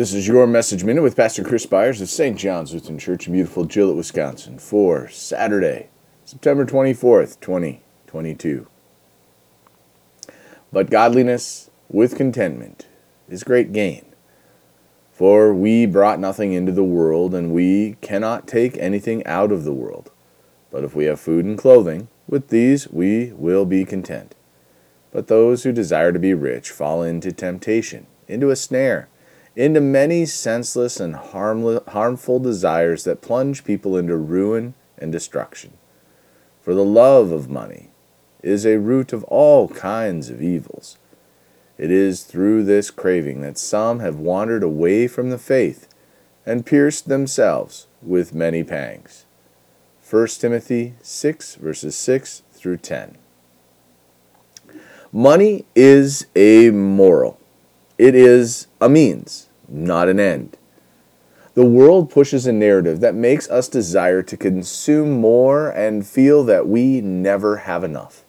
This is your message minute with Pastor Chris Byers of St. John's Lutheran Church in beautiful Gillett, Wisconsin for Saturday, September 24th, 2022. But godliness with contentment is great gain. For we brought nothing into the world, and we cannot take anything out of the world. But if we have food and clothing, with these we will be content. But those who desire to be rich fall into temptation, into a snare into many senseless and harmful desires that plunge people into ruin and destruction. For the love of money is a root of all kinds of evils. It is through this craving that some have wandered away from the faith and pierced themselves with many pangs. 1 Timothy 6, verses 6 through 10. Money is a moral it is a means, not an end. The world pushes a narrative that makes us desire to consume more and feel that we never have enough.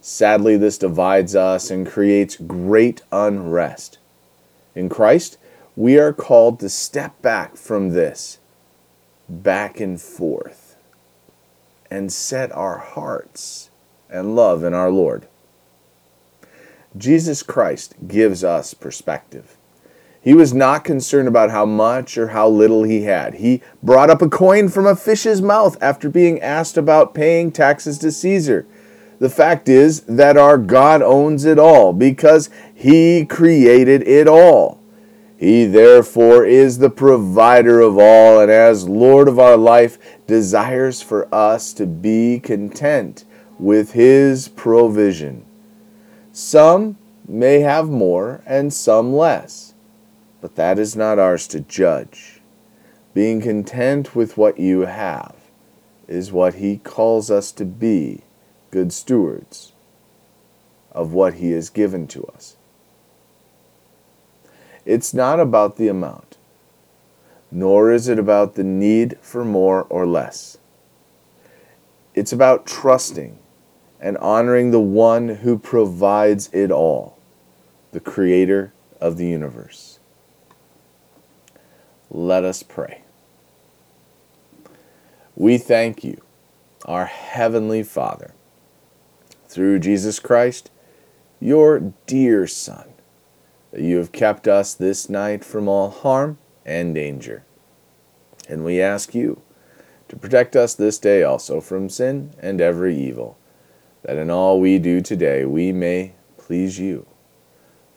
Sadly, this divides us and creates great unrest. In Christ, we are called to step back from this, back and forth, and set our hearts and love in our Lord. Jesus Christ gives us perspective. He was not concerned about how much or how little he had. He brought up a coin from a fish's mouth after being asked about paying taxes to Caesar. The fact is that our God owns it all because he created it all. He therefore is the provider of all, and as Lord of our life, desires for us to be content with his provision. Some may have more and some less, but that is not ours to judge. Being content with what you have is what He calls us to be good stewards of what He has given to us. It's not about the amount, nor is it about the need for more or less. It's about trusting and honoring the one who provides it all, the creator of the universe. Let us pray. We thank you, our Heavenly Father, through Jesus Christ, your dear Son, that you have kept us this night from all harm and danger. And we ask you to protect us this day also from sin and every evil that in all we do today we may please you.